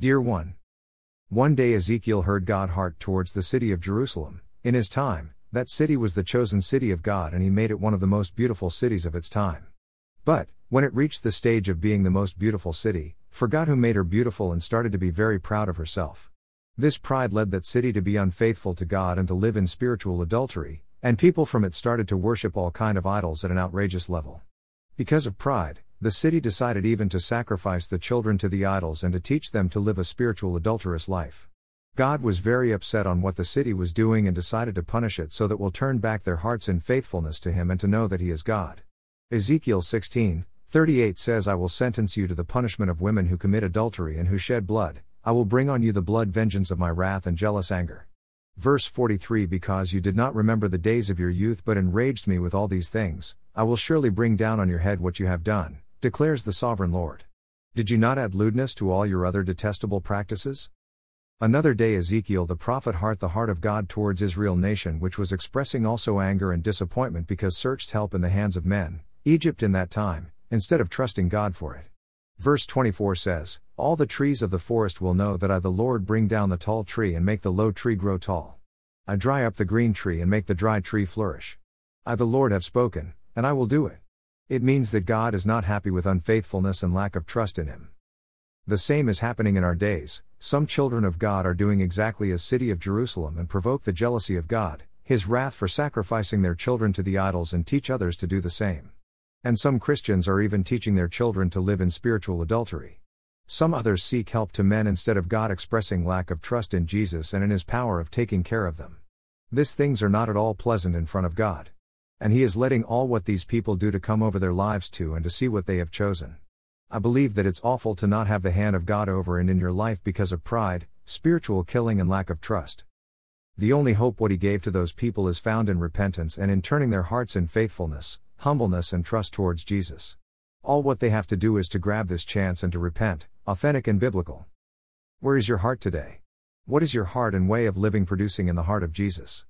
Dear one. One day Ezekiel heard God heart towards the city of Jerusalem. In his time, that city was the chosen city of God and he made it one of the most beautiful cities of its time. But, when it reached the stage of being the most beautiful city, forgot who made her beautiful and started to be very proud of herself. This pride led that city to be unfaithful to God and to live in spiritual adultery, and people from it started to worship all kind of idols at an outrageous level. Because of pride, the city decided even to sacrifice the children to the idols and to teach them to live a spiritual adulterous life. God was very upset on what the city was doing and decided to punish it so that will turn back their hearts in faithfulness to him and to know that he is God. Ezekiel 16, 38 says, I will sentence you to the punishment of women who commit adultery and who shed blood, I will bring on you the blood vengeance of my wrath and jealous anger. Verse 43 Because you did not remember the days of your youth but enraged me with all these things, I will surely bring down on your head what you have done declares the sovereign Lord. Did you not add lewdness to all your other detestable practices? Another day Ezekiel the prophet heart the heart of God towards Israel nation which was expressing also anger and disappointment because searched help in the hands of men, Egypt in that time, instead of trusting God for it. Verse 24 says, All the trees of the forest will know that I the Lord bring down the tall tree and make the low tree grow tall. I dry up the green tree and make the dry tree flourish. I the Lord have spoken, and I will do it. It means that God is not happy with unfaithfulness and lack of trust in Him. The same is happening in our days. Some children of God are doing exactly as city of Jerusalem and provoke the jealousy of God, his wrath for sacrificing their children to the idols and teach others to do the same. And some Christians are even teaching their children to live in spiritual adultery. Some others seek help to men instead of God expressing lack of trust in Jesus and in his power of taking care of them. These things are not at all pleasant in front of God. And He is letting all what these people do to come over their lives to and to see what they have chosen. I believe that it's awful to not have the hand of God over and in your life because of pride, spiritual killing, and lack of trust. The only hope what He gave to those people is found in repentance and in turning their hearts in faithfulness, humbleness, and trust towards Jesus. All what they have to do is to grab this chance and to repent, authentic and biblical. Where is your heart today? What is your heart and way of living producing in the heart of Jesus?